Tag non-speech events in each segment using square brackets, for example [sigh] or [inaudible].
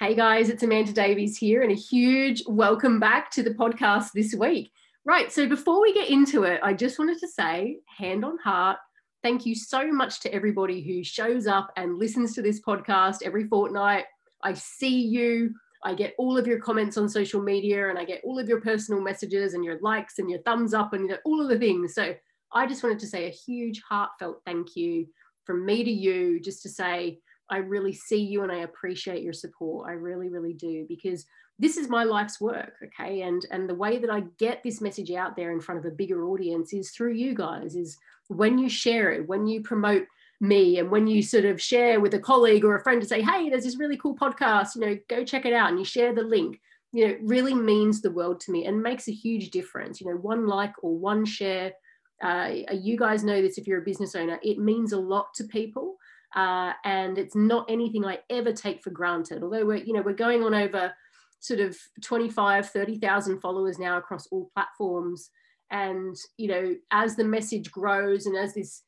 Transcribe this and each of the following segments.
Hey guys, it's Amanda Davies here, and a huge welcome back to the podcast this week. Right, so before we get into it, I just wanted to say, hand on heart, thank you so much to everybody who shows up and listens to this podcast every fortnight. I see you. I get all of your comments on social media and I get all of your personal messages and your likes and your thumbs up and all of the things. So I just wanted to say a huge heartfelt thank you from me to you, just to say, I really see you and I appreciate your support. I really, really do because this is my life's work, okay? And and the way that I get this message out there in front of a bigger audience is through you guys. Is when you share it, when you promote me, and when you sort of share with a colleague or a friend to say, "Hey, there's this really cool podcast. You know, go check it out," and you share the link. You know, really means the world to me and makes a huge difference. You know, one like or one share. Uh, you guys know this if you're a business owner. It means a lot to people uh, and it's not anything I ever take for granted. Although we're, you know, we're going on over sort of 25, 30,000 followers now across all platforms. And, you know, as the message grows and as this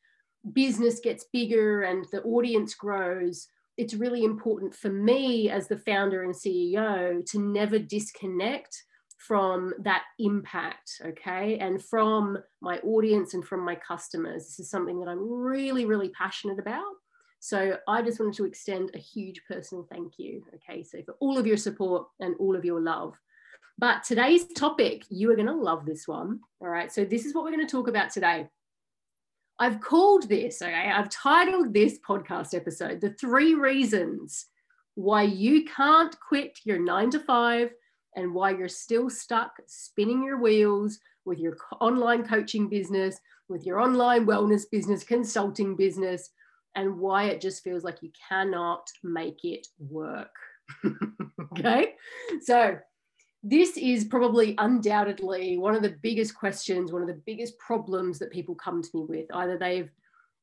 business gets bigger and the audience grows, it's really important for me as the founder and CEO to never disconnect from that impact, okay, and from my audience and from my customers. This is something that I'm really, really passionate about. So I just wanted to extend a huge personal thank you. Okay, so for all of your support and all of your love. But today's topic, you are going to love this one. All right, so this is what we're going to talk about today. I've called this, okay, I've titled this podcast episode, The Three Reasons Why You Can't Quit Your Nine to Five and Why You're Still Stuck Spinning Your Wheels with your online coaching business, with your online wellness business, consulting business, and why it just feels like you cannot make it work. [laughs] okay. So, this is probably undoubtedly one of the biggest questions, one of the biggest problems that people come to me with. Either they've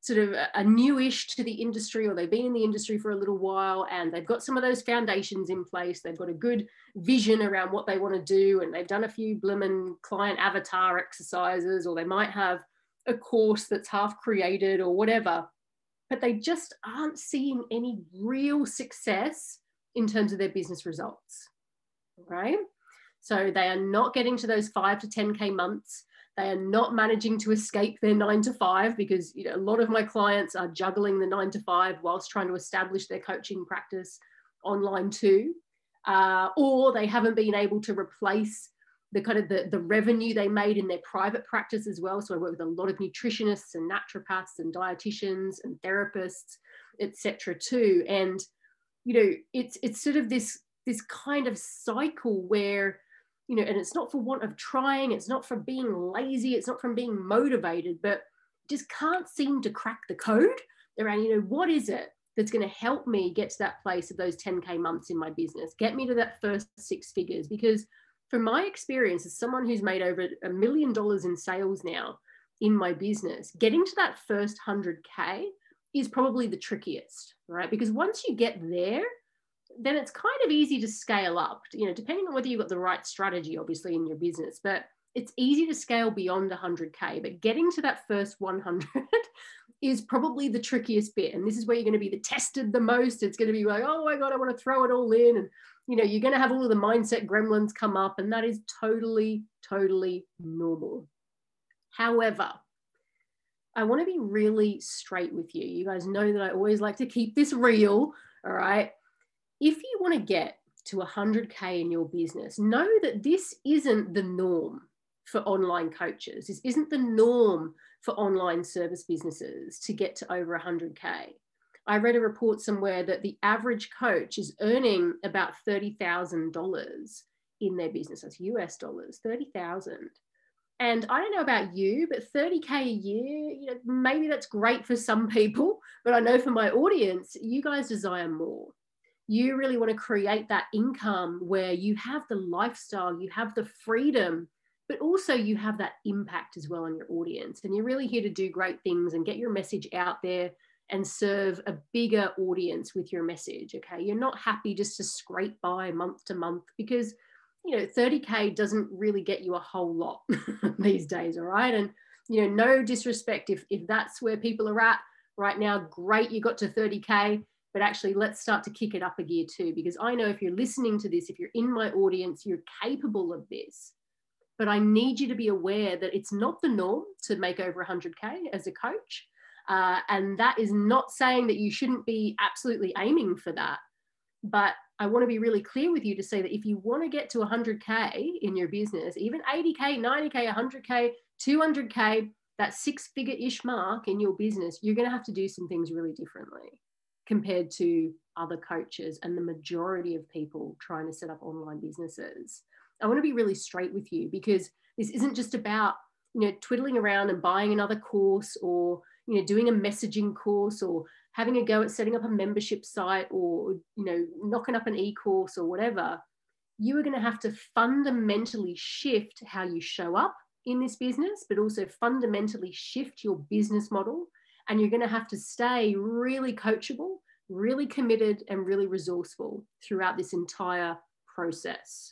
sort of uh, a newish to the industry or they've been in the industry for a little while and they've got some of those foundations in place. They've got a good vision around what they want to do and they've done a few blimmin' client avatar exercises or they might have a course that's half created or whatever but they just aren't seeing any real success in terms of their business results. Right? So they are not getting to those five to 10K months. They are not managing to escape their nine to five because you know, a lot of my clients are juggling the nine to five whilst trying to establish their coaching practice online too. Uh, or they haven't been able to replace the kind of the, the revenue they made in their private practice as well. So I work with a lot of nutritionists and naturopaths and dietitians and therapists, etc. too. And you know, it's it's sort of this this kind of cycle where you know, and it's not for want of trying, it's not for being lazy, it's not from being motivated, but just can't seem to crack the code around, you know, what is it that's going to help me get to that place of those 10K months in my business, get me to that first six figures? Because from my experience as someone who's made over a million dollars in sales now in my business, getting to that first 100K is probably the trickiest, right? Because once you get there, then it's kind of easy to scale up, you know, depending on whether you've got the right strategy, obviously, in your business. But it's easy to scale beyond 100K, but getting to that first 100 [laughs] is probably the trickiest bit. And this is where you're going to be the tested the most. It's going to be like, oh my God, I want to throw it all in. And, you know, you're going to have all the mindset gremlins come up, and that is totally, totally normal. However, I want to be really straight with you. You guys know that I always like to keep this real. All right. If you want to get to 100K in your business, know that this isn't the norm for online coaches. This isn't the norm for online service businesses to get to over 100K. I read a report somewhere that the average coach is earning about $30,000 in their business. That's US dollars, 30,000. And I don't know about you, but 30K a year, you know, maybe that's great for some [laughs] people, but I know for my audience, you guys desire more. You really want to create that income where you have the lifestyle, you have the freedom, but also you have that impact as well on your audience. And you're really here to do great things and get your message out there and serve a bigger audience with your message. Okay. You're not happy just to scrape by month to month because, you know, 30K doesn't really get you a whole lot [laughs] these days. All right. And, you know, no disrespect if, if that's where people are at right now, great, you got to 30K. But actually, let's start to kick it up a gear too, because I know if you're listening to this, if you're in my audience, you're capable of this. But I need you to be aware that it's not the norm to make over 100K as a coach. Uh, and that is not saying that you shouldn't be absolutely aiming for that. But I want to be really clear with you to say that if you want to get to 100K in your business, even 80K, 90K, 100K, 200K, that six figure ish mark in your business, you're going to have to do some things really differently compared to other coaches and the majority of people trying to set up online businesses. I want to be really straight with you because this isn't just about, you know, twiddling around and buying another course or you know doing a messaging course or having a go at setting up a membership site or you know knocking up an e-course or whatever you are going to have to fundamentally shift how you show up in this business but also fundamentally shift your business model. And you're going to have to stay really coachable really committed and really resourceful throughout this entire process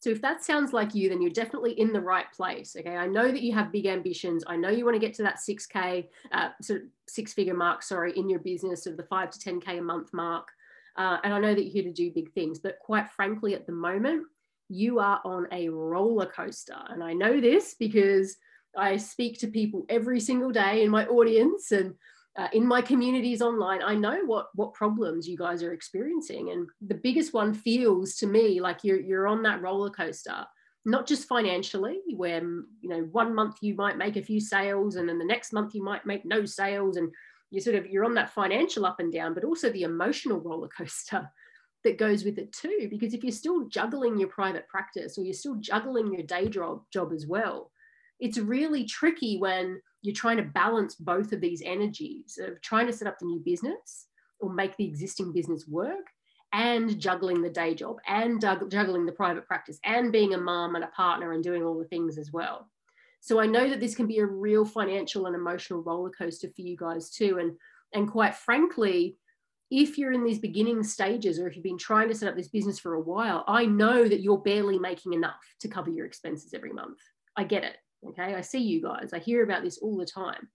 so if that sounds like you, then you're definitely in the right place. Okay. I know that you have big ambitions. I know you want to get to that 6K, uh, sort of six figure mark, sorry, in your business of the five to 10K a month mark. Uh, and I know that you're here to do big things. But quite frankly, at the moment, you are on a roller coaster. And I know this because I speak to people every single day in my audience and uh, in my communities online, I know what what problems you guys are experiencing, and the biggest one feels to me like you're you're on that roller coaster. Not just financially, where you know one month you might make a few sales, and then the next month you might make no sales, and you sort of you're on that financial up and down, but also the emotional roller coaster [laughs] that goes with it too. Because if you're still juggling your private practice or you're still juggling your day job job as well, it's really tricky when you're trying to balance both of these energies of trying to set up the new business or make the existing business work and juggling the day job and juggling the private practice and being a mom and a partner and doing all the things as well. So I know that this can be a real financial and emotional roller coaster for you guys too. And, and quite frankly, if you're in these beginning stages or if you've been trying to set up this business for a while, I know that you're barely making enough to cover your expenses every month. I get it. Okay, I see you guys. I hear about this all the time.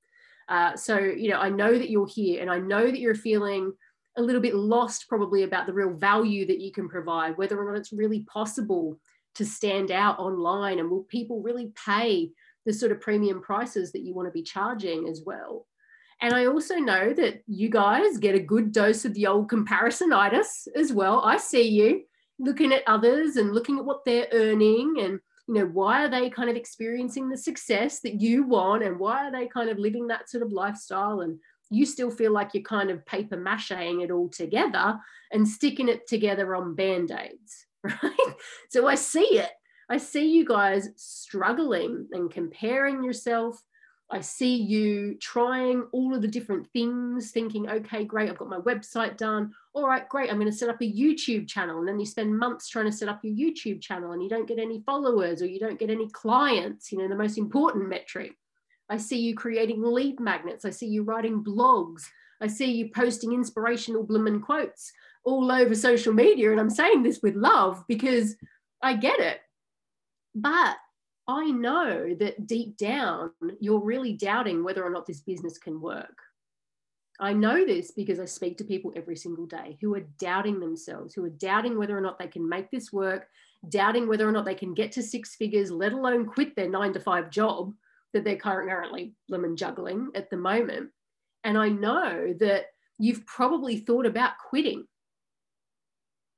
Uh, so, you know, I know that you're here and I know that you're feeling a little bit lost probably about the real value that you can provide, whether or not it's really possible to stand out online and will people really pay the sort of premium prices that you want to be charging as well. And I also know that you guys get a good dose of the old comparisonitis as well. I see you looking at others and looking at what they're earning and you know why are they kind of experiencing the success that you want and why are they kind of living that sort of lifestyle and you still feel like you're kind of paper macheing it all together and sticking it together on band-aids [laughs] right? So i see it. I see you guys struggling and comparing yourself I see you trying all of the different things, thinking, okay, great, I've got my website done. All right, great, I'm going to set up a YouTube channel. And then you spend months trying to set up your YouTube channel and you don't get any followers or you don't get any clients, you know, the most important metric. I see you creating lead magnets. I see you writing blogs. I see you posting inspirational bloomin' quotes all over social media. And I'm saying this with love because I get it. But I know that deep down, you're really doubting whether or not this business can work. I know this because I speak to people every single day who are doubting themselves, who are doubting whether or not they can make this work, doubting whether or not they can get to six figures, let alone quit their nine to five job that they're currently lemon juggling at the moment. And I know that you've probably thought about quitting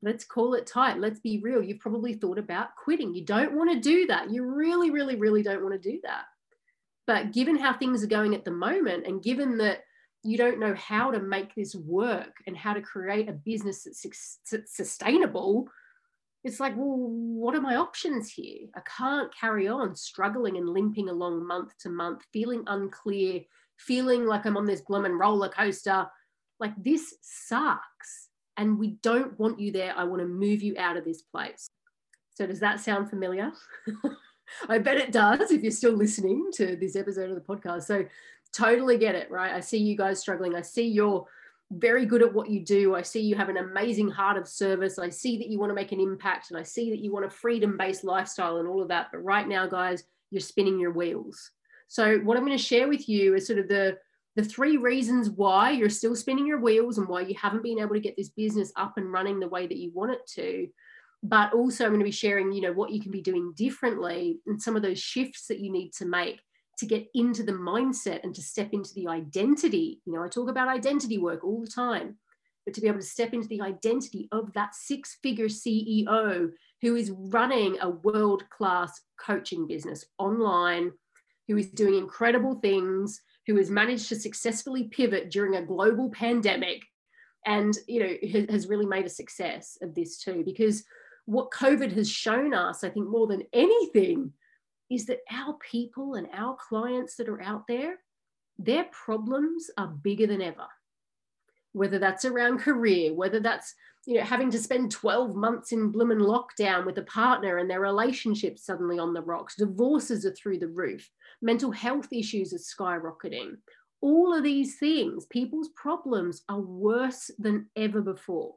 let's call it tight. Let's be real. You've probably thought about quitting. You don't want to do that. You really, really, really don't want to do that. But given how things are going at the moment, and given that you don't know how to make this work and how to create a business that's sustainable, it's like, well, what are my options here? I can't carry on struggling and limping along month to month, feeling unclear, feeling like I'm on this blooming roller coaster. Like this sucks and we don't want you there. I want to move you out of this place. So, does that sound familiar? [laughs] I bet it does if you're still listening to this episode of the podcast. So, totally get it, right? I see you guys struggling. I see you're very good at what you do. I see you have an amazing heart of service. I see that you want to make an impact and I see that you want a freedom based lifestyle and all of that. But right now, guys, you're spinning your wheels. So, what I'm going to share with you is sort of the the three reasons why you're still spinning your wheels and why you haven't been able to get this business up and running the way that you want it to but also i'm going to be sharing you know what you can be doing differently and some of those shifts that you need to make to get into the mindset and to step into the identity. You know i talk about identity work all the time but to be able to step into the identity of that six figure ceo who is running a world class coaching business online who is doing incredible things who has managed to successfully pivot during a global pandemic and you know has really made a success of this too because what covid has shown us i think more than anything is that our people and our clients that are out there their problems are bigger than ever whether that's around [laughs] career whether that's you know having to spend 12 months in bloomin' lockdown with a partner and their relationship suddenly on the rocks divorces are through the roof mental health issues are skyrocketing. All of these things, people's problems are worse than ever before.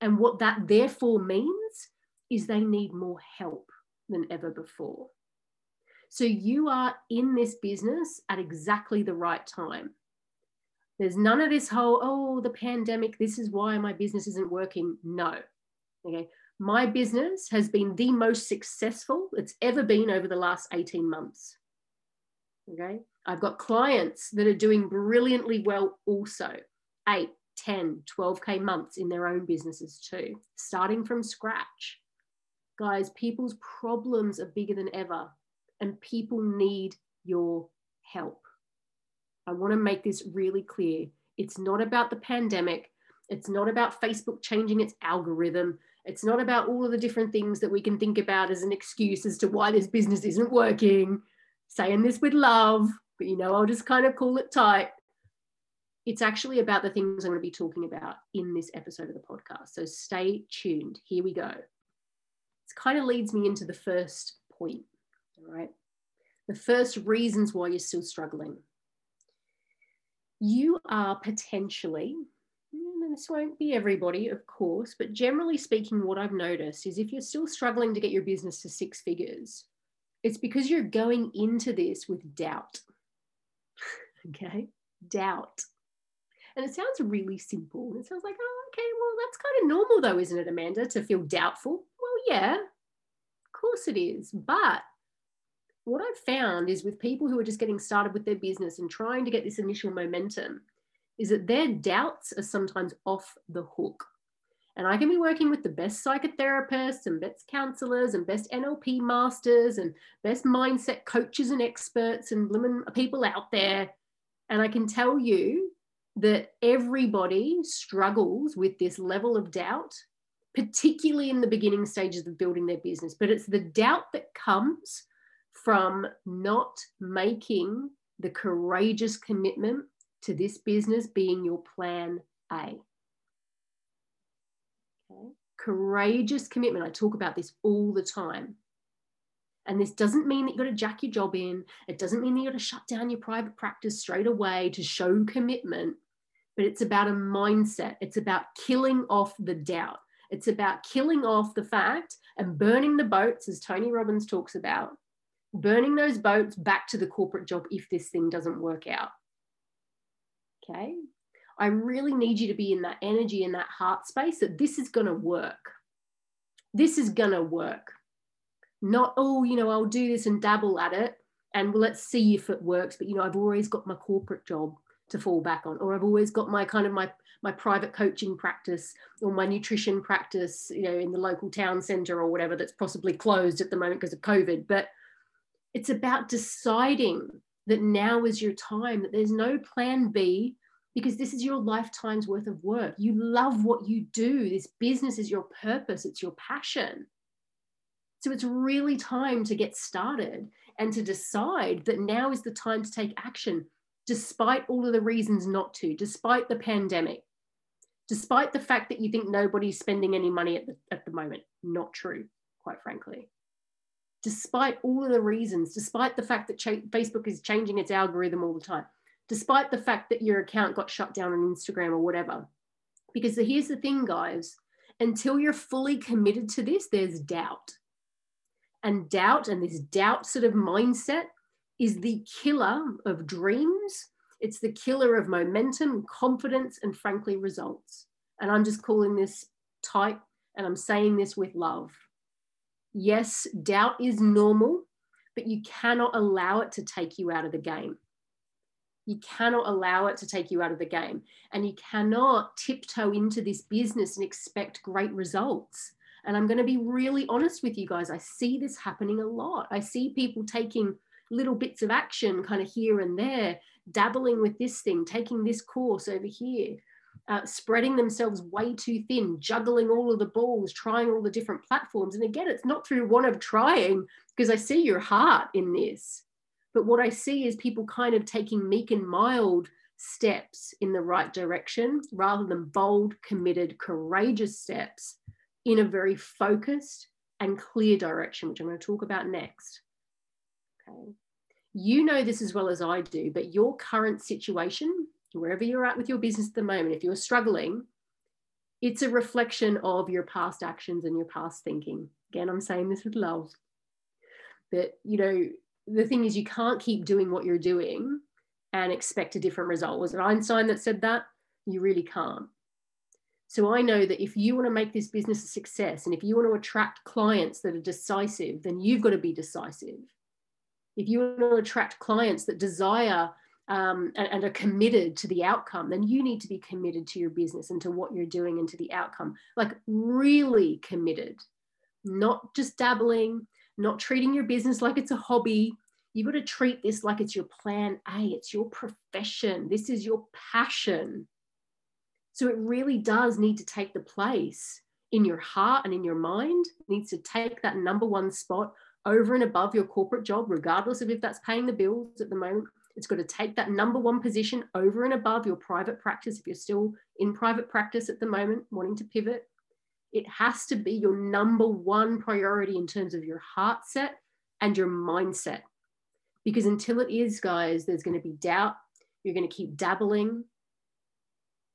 And what that therefore means is they need more help than ever before. So you are in this business at exactly the right time. There's none of this whole, oh, the pandemic, this is why my business isn't working. No. Okay. My business has been the most successful it's ever been over the last 18 months. Okay. I've got clients that are doing brilliantly well also, eight, 10, 12K months in their own businesses too, starting from scratch. Guys, people's problems are bigger than ever, and people need your help. I want to make this really clear. It's not about the pandemic. It's not about Facebook changing its algorithm. It's not about all of the different things that we can think about as an excuse as to why this business isn't working saying this with love, but you know, I'll just kind of call it tight. It's actually about the things I'm going to be talking about in this episode of the podcast. So stay tuned. Here we go. It kind of leads me into the first point. All right. The first reasons why you're still struggling. You are potentially, and this won't be everybody, of course, but generally speaking, what I've noticed is if you're still struggling to get your business to six figures, it's because you're going into this with doubt. [laughs] okay? Doubt. And it sounds really simple. It sounds like, oh, okay, well, that's kind of normal though, isn't it, Amanda, to feel doubtful? Well, yeah, of course it is. But what I've found is with people who are just getting started with their business and trying to get this initial momentum, is that their doubts are sometimes off the hook. And I can be working with the best psychotherapists and best counselors and best NLP masters and best mindset coaches and experts and people out there. And I can tell you that everybody struggles with this level of doubt, particularly in the beginning stages of building their business. But it's the doubt that comes from not making the courageous commitment to this business being your plan A. Okay. Courageous commitment. I talk about this all the time. And this doesn't mean that you've got to jack your job in. It doesn't mean that you've got to shut down your private practice straight away to show commitment. But it's about a mindset. It's about killing off the doubt. It's about killing off the fact and burning the boats, as Tony Robbins talks about, burning those boats back to the corporate job if this thing doesn't work out. Okay. I really need you to be in that energy in that heart space that this is going to work. This is going to work. Not, oh, you know, I'll do this and dabble at it and let's see if it works. But, you know, I've always got my corporate job to fall back on, or I've always got my kind of my my private coaching practice or my nutrition practice, you know, in the local town center or whatever that's possibly closed at the moment because of COVID. But it's about deciding that now is your time, that there's no plan B, because this is your lifetime's worth of work. You love what you do. This business is your purpose, it's your passion. So it's really time to get started and to decide that now is the time to take action, despite all of the reasons not to, despite the pandemic, despite the fact that you think nobody's spending any money at the, at the moment. Not true, quite frankly. Despite all of the reasons, despite the fact that Facebook is changing its algorithm all the time, despite the fact that your account got shut down on Instagram or whatever. Because here's the thing, guys until you're fully committed to this, there's doubt. And doubt and this doubt sort of mindset is the killer of dreams. It's the killer of momentum, confidence, and frankly, results. And I'm just calling this type and I'm saying this with love. Yes, doubt is normal, but you cannot allow it to take you out of the game. You cannot allow it to take you out of the game. And you cannot tiptoe into this business and expect great results. And I'm going to be really honest with you guys. I see this happening a lot. I see people taking little bits of action kind of here and there, dabbling with this thing, taking this course over here, uh, spreading themselves way too thin, juggling all of the balls, trying all the different platforms. And again, it's not through one of trying, because I see your heart in this. But what I see is people kind of taking meek and mild steps in the right direction rather than bold, committed, courageous steps in a very focused and clear direction, which I'm going to talk about next. Okay. You know this as well as I do, but your current situation, wherever you're at with your business at the moment, if you're struggling, it's a reflection of your past actions and your past thinking. Again, I'm saying this with love. That, you know, the thing is you can't keep doing what you're doing and expect a different result. Was it Einstein that said that? You really can't. So I know that if you want to make this business a success and if you want to attract clients that are decisive, then you've got to be decisive. If you want to attract clients that desire um, and, and, are committed to the outcome, then you need to be committed to your business and to what you're doing and to the outcome. Like really committed, not just dabbling, not treating your business like it's a hobby. You've got to treat this like it's your plan A, it's your profession, this is your passion. So it really does need to take the place in your heart and in your mind, it needs to take that number one spot over and above your corporate job, regardless of if that's paying the bills at the moment. It's got to take that number one position over and above your private practice if you're still in private practice at the moment, wanting to pivot it has to be your number one priority in terms of your heart set and your mindset. Because until it is, guys, there's going to be doubt. You're going to keep dabbling.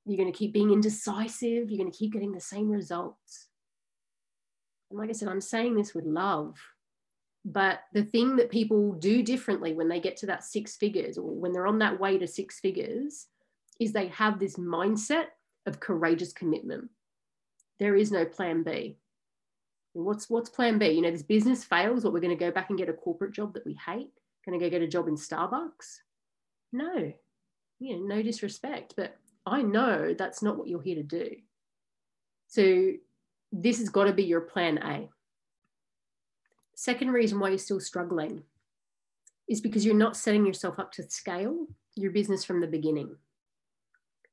You're going to keep being indecisive. You're going to keep getting the same results. And like I said, I'm saying this with love. But the thing that people do differently when they get to that six figures or when they're on that way to six figures is they have this mindset of courageous commitment there is no plan B. What's what's plan B? You know, this business fails, what we're going to go back and get a corporate job that we hate? Going to go get a job in Starbucks? No. You know, no disrespect, but I know that's not what you're here to do. So this has got to be your plan A. Second reason why you're still struggling is because you're not setting yourself up to scale your business from the beginning.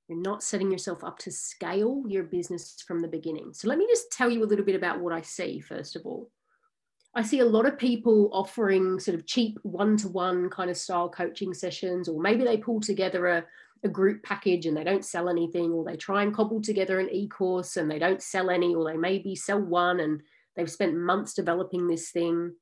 You're not setting yourself up to scale your business from the beginning. So, let me just tell you a little bit about what I see, first of all. I see a lot of people offering sort of cheap one to one kind of style coaching sessions, or maybe they pull together a, a group package and they don't sell anything, or they try and cobble together an e course and they don't sell any, or they maybe sell one and they've spent months developing this thing.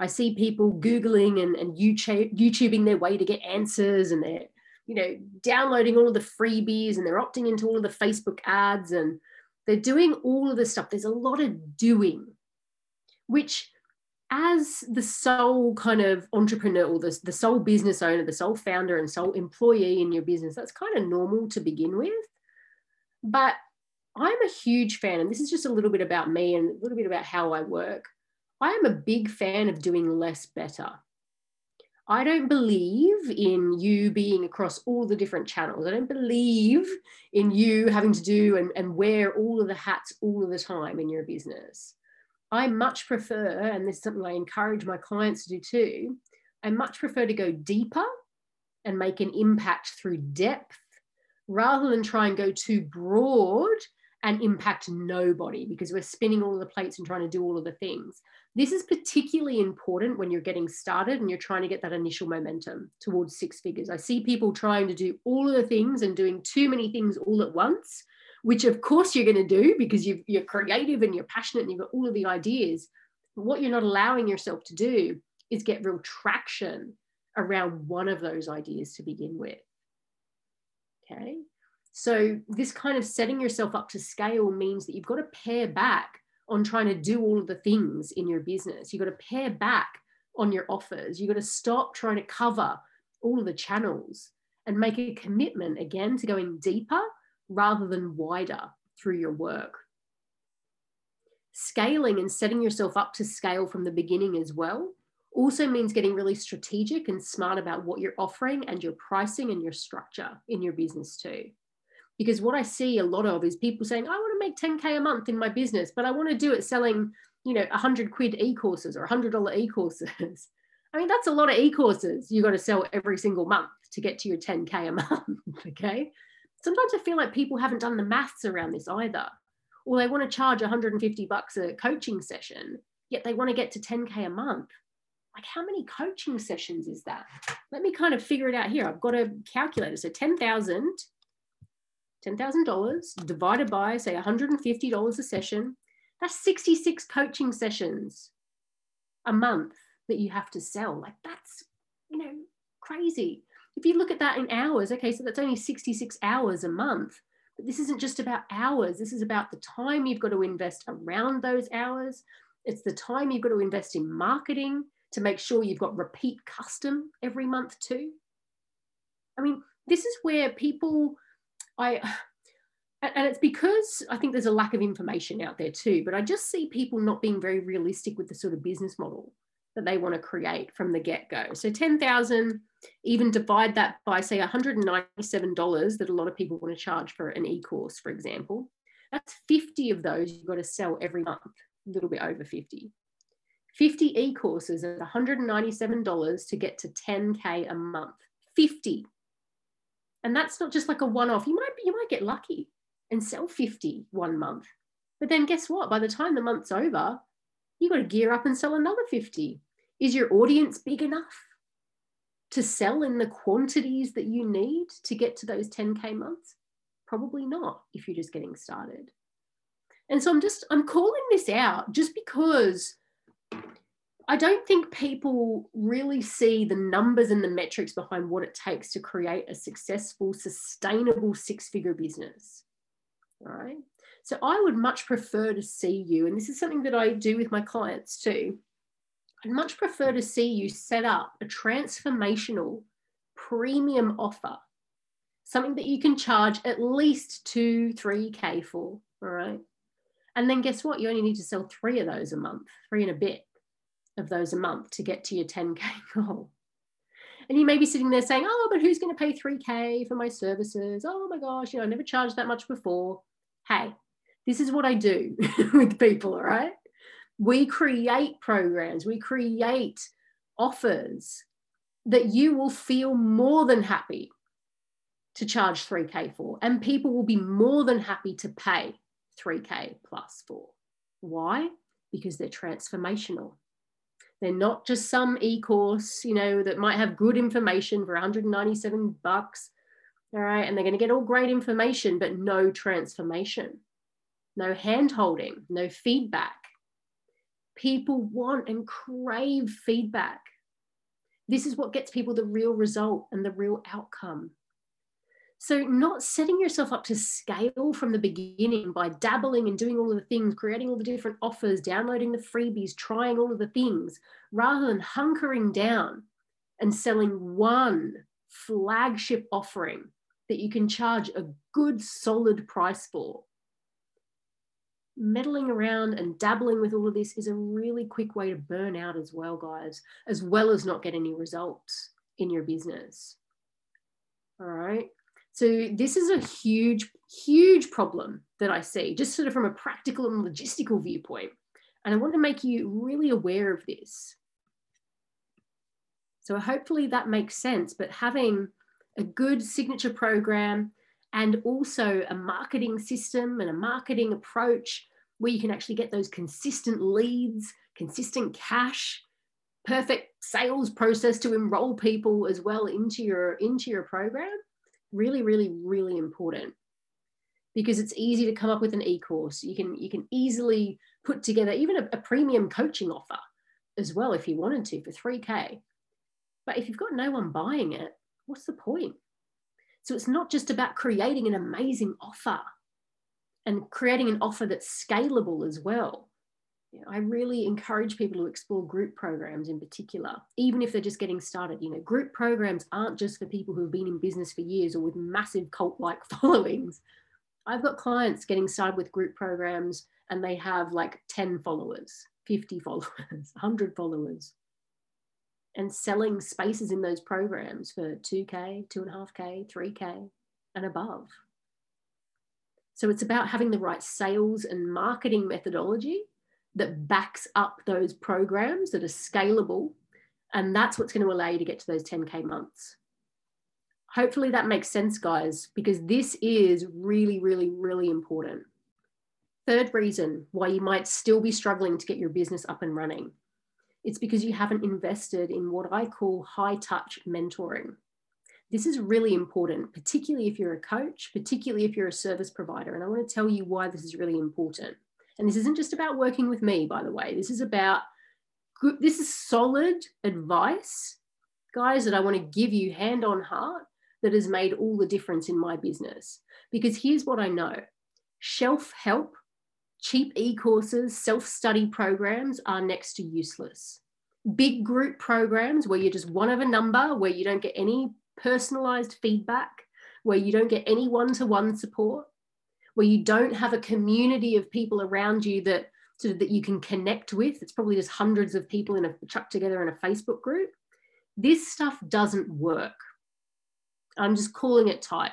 I see people Googling and, and YouTube, YouTubing their way to get answers and they're you know, downloading all of the freebies and they're opting into all of the Facebook ads and they're doing all of this stuff. There's a lot of doing, which as the sole kind of entrepreneur or the, the sole business owner, the sole founder and sole employee in your business, that's kind of normal to begin with. But I'm a huge fan, and this is just a little bit about me and a little bit about how I work. I am a big fan of doing less better. I don't believe in you being across all the different channels. I don't believe in you having to do and, and wear all of the hats all of the time in your business. I much prefer, and this is something I encourage my clients to do too, I much prefer to go deeper and make an impact through depth rather than try and go too broad and impact nobody because we're spinning all of the plates and trying to do all of the things. This is particularly important when you're getting started and you're trying to get that initial momentum towards six figures. I see people trying to do all of the things and doing too many things all at once, which of course you're going to do because you are creative and you're passionate and you've got all of the ideas. But what you're not allowing yourself to do is get real traction around one of those ideas to begin with. Okay. So, this kind of setting yourself up to scale means that you've got to pare back on trying to do all of the things in your business. You've got to pare back on your offers. You've got to stop trying to cover all of the channels and make a commitment again to going deeper rather than wider through your work. Scaling and setting yourself up to scale from the beginning as well also means getting really strategic and smart about what you're offering and your pricing and your structure in your business too. Because what I see a lot of is people saying, I want to make 10K a month in my business, but I want to do it selling, you know, 100 quid e courses or $100 e courses. [laughs] I mean, that's a lot of e courses you got to sell every single month to get to your 10K a [laughs] month. okay. Sometimes I feel like people haven't done the maths around this either. Or they want to charge 150 bucks a coaching session, yet they want to get to 10K a month like how many coaching sessions is that? Let me kind of figure it out here. I've got a calculator. So 10,000, $10,000 divided by say $150 a session. That's 66 coaching sessions a month that you have to sell. Like that's, you know, crazy. If you look at that in hours, okay, so that's only 66 hours a month. But this isn't just about hours. This is about the time you've got to invest around those hours. It's the time you've got to invest in marketing to make sure you've got repeat custom every month too. I mean, this is where people, I, [sighs] and it's because I think there's a lack of information out there too, but I just see people not being very realistic with the sort of business model that they want to create from the get go. So 10,000, even divide that by say $197 that a lot of people want to charge for an e-course, for example. That's 50 of those you've got to sell every month, a little bit over 50. 50 e-courses at $197 to get to 10k a month 50 and that's not just like a one-off. You might you might get lucky and sell 50 one month. But then guess what? By the time the month's over you got to gear up and sell another 50 is your audience big enough to sell in the quantities that you need to get to those 10k months? Probably not if you're just getting started. And so i'm just i'm calling this out just because I don't think people really see the numbers and the metrics behind what it takes to create a successful, sustainable six figure business. All right. So I would much prefer to see you, and this is something that I do with my clients too. I'd much prefer to see you set up a transformational premium offer, something that you can charge at least two, 3K for. All right. And then guess what? You only need to sell three of those a month, three and a bit of those a month to get to your 10K [laughs] goal. And you may be sitting there saying, oh, but who's going to pay 3K for my services? Oh my gosh, you know, I never charged that much before. Hey, this is what I do [laughs] with people, all right? We create programs, we create offers that you will feel more than happy to charge 3K for, and people will be more than happy to pay 3K plus for. Why? Because they're transformational. They're not just some e-course, you know, that might have good information for 197 bucks. All right. And they're going to get all great information, but no transformation, no hand holding, no feedback. People want and crave feedback. This is what gets people the real result and the real outcome. So, not setting yourself up to scale from the beginning by dabbling and doing all of the things, creating all the different offers, downloading the freebies, trying all of the things, rather than hunkering down and selling one flagship offering that you can charge a good, solid price for. Meddling around and dabbling with all of this is a really quick way to burn out as well, guys, as well as not get any results in your business. All right. So this is a huge, huge problem that I see, just sort of from a practical and logistical viewpoint. And I want to make you really aware of this. So hopefully that makes sense. But having a good signature program and also a marketing system and a marketing approach where you can actually get those consistent leads, consistent cash, perfect sales process to enroll people as well into your into your program really, really, really important. because it's easy to come up with an e-course. You can you can easily put together even a, a premium coaching offer as well if you wanted to for 3k. But if you've got no one buying it, what's the point? So it's not just about creating an amazing offer and creating an offer that's scalable as well. You know, I really encourage people to explore group programs in particular, even if they're just getting started. You know, group programs aren't just for people who have been in business for years or with massive cult like [laughs] followings. I've got clients getting started with group programs and they have like 10 followers, 50 followers, [laughs] 100 followers, and selling spaces in those programs for 2K, 2.5K, 3K, and above. So it's about having the right sales and marketing methodology that backs up those programs that are scalable. And that's what's going to allow you to get to those 10K months hopefully that makes sense, guys, because this is really, really, really important. Third reason why you might still be struggling to get your business up and running. It's because you haven't invested in what I call high touch mentoring. This is really important, particularly if you're a coach, particularly if you're a service provider. And I want to tell you why this is really important. And this isn't just about working with me, by the way. This is about this is solid advice, guys, that I want to give you hand on heart that has made all the difference in my business. Because here's what I know shelf help, cheap e courses, self study programs are next to useless. Big group programs where you're just one of a number, where you don't get any personalized feedback, where you don't get any one to one support, where you don't have a community of people around you that sort of that you can connect with. It's probably just hundreds of people in a chucked together in a Facebook group. This stuff doesn't work. I'm just calling it tight.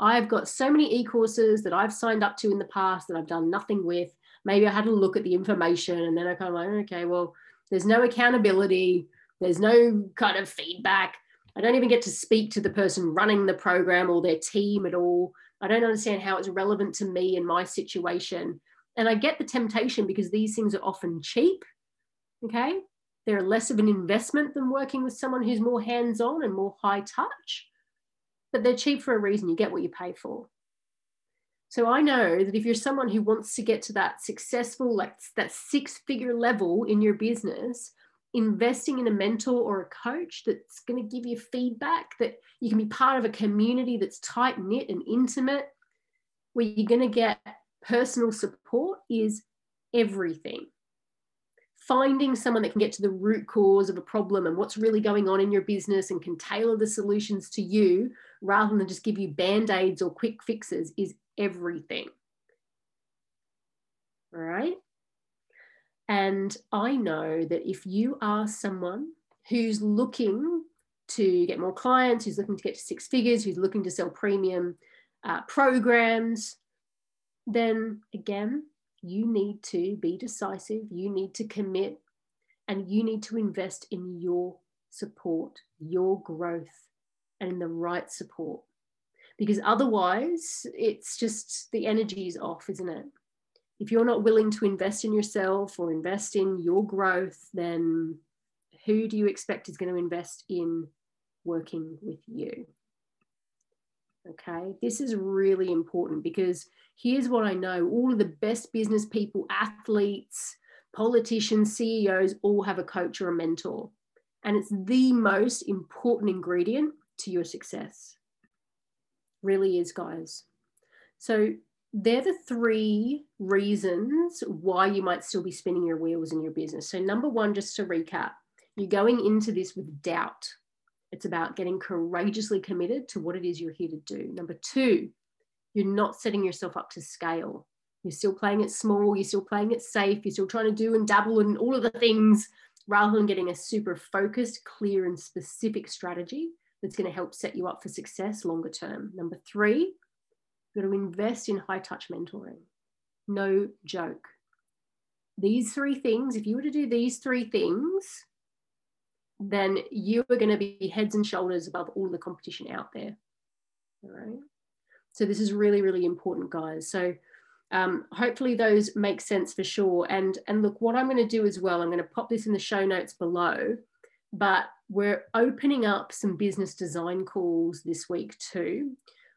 I've got so many e-courses that I've signed up to in the past that I've done nothing with. Maybe I had a look at the information and then I kind of like, okay, well, there's no accountability, there's no kind of feedback. I don't even get to speak to the person running the program or their team at all. I don't understand how it's relevant to me and my situation. And I get the temptation because these things are often cheap. Okay. They're less of an investment than working with someone who's more hands on and more high touch but they're cheap for a reason. You get what you pay for. So I know that if you're someone who wants to get to that successful, like that six figure level in your business, investing in a mentor or a coach that's going to give you feedback, that you can be part of a community that's tight knit and intimate, where you're going to get personal support is everything. Finding someone that can get to the root cause of a problem and what's really going on in your business and can tailor the solutions to you rather than just give you band-aids or quick fixes is everything. All right and i know that if you are someone who's looking to get more clients who's looking to get to six figures who's looking to sell premium uh, programs then again you need to be decisive, you need to commit, and you need to invest in your support, your growth, and in the right support. Because otherwise, it's just the energy is off, isn't it? If you're not willing to invest in yourself or invest in your growth, then who do you expect is going to invest in working with you? Okay, this is really important because here's what I know all of the best business people, athletes, politicians, CEOs all have a coach or a mentor. And it's the most important ingredient to your success. Really is, guys. So they're the three reasons why you might still be spinning your wheels in your business. So, number one, just to recap, you're going into this with doubt. It's about getting courageously committed to what it is you're here to do. Number two, you're not setting yourself up to scale. You're still playing it small, you're still playing it safe, you're still trying to do and dabble in all of the things rather than getting a super focused, clear, and specific strategy that's going to help set you up for success longer term. Number three, you've got to invest in high touch mentoring. No joke. These three things, if you were to do these three things, then you are going to be heads and shoulders above all the competition out there. All right. So this is really, really important, guys. So um, hopefully those make sense for sure. And and look, what I'm going to do as well, I'm going to pop this in the show notes below. But we're opening up some business design calls this week too,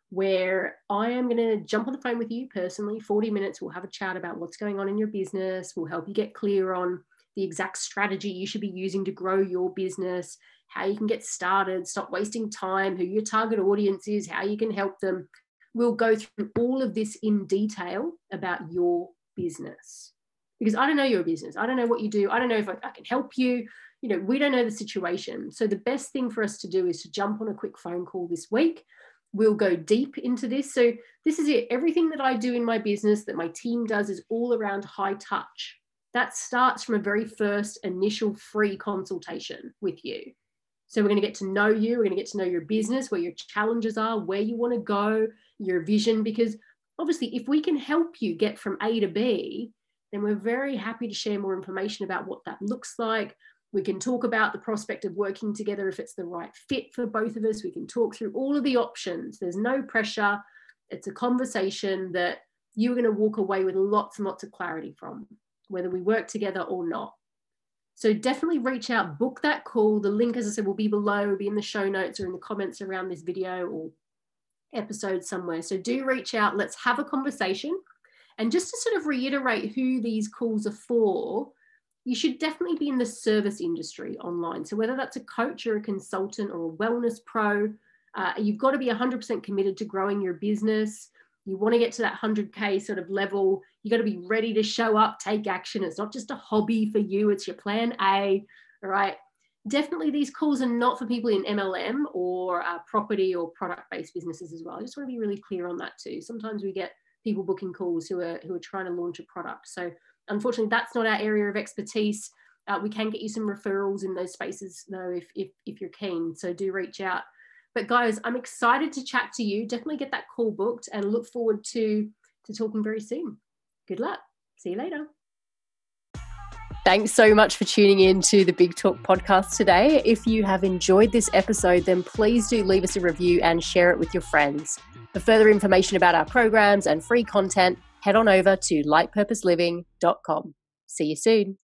where I am going to jump on the phone with you personally, 40 minutes. We'll have a chat about what's going on in your business. We'll help you get clear on the exact strategy you should be using to grow your business, how you can get started, stop wasting time, who your target audience is, how you can help them. We'll go through all of this in detail about your business because I don't know your business. I don't know what you do. I don't know if I, I, can help you. You know, we don't know the situation. So the best thing for us to do is to jump on a quick phone call this week we'll go deep into this. So, this is it. Everything that I do in my business, that my team does, is all around high touch. That starts from a very first initial free consultation with you. So, we're going to get to know you, we're going to get to know your business, where your challenges are, where you want to go, your vision. Because obviously, if we can help you get from A to B, then we're very happy to share more information about what that looks like, we can talk about the prospect of working together if it's the right fit for both of us. We can talk through all of the options. There's no pressure. It's a conversation that you're going to walk away with lots and lots of clarity from, whether we work together or not. So definitely reach out, book that call. The link, as I said, will be below, will be in the show notes or in the comments around this video or episode somewhere. So do reach out. Let's have a conversation. And just to sort of reiterate who these calls are for, you should definitely be in the service industry online. So whether that's a coach or a consultant or a wellness pro, uh, you've got to be 100% committed to growing your business. You want to get to that 100K sort of level. You got to be ready to show up, take action. It's not just a hobby for you, it's your plan A. All right. Definitely, these calls are not for people in MLM or uh, property or product based businesses as well. I just want to be really clear on that too. Sometimes we get people booking calls who are, who are trying to launch a product. So Unfortunately, that's not our area of expertise. Uh, we can get you some referrals in those spaces though if, if, if you're keen. So do reach out. But guys, I'm excited to chat to you. Definitely get that call booked and look forward to, to talking very soon. Good luck. See you later. Thanks so much for tuning in to the Big Talk podcast today. If you have enjoyed this episode, then please do leave us a review and share it with your friends. For further information about our programs and free content, head on over to lightpurposeliving.com. See you soon.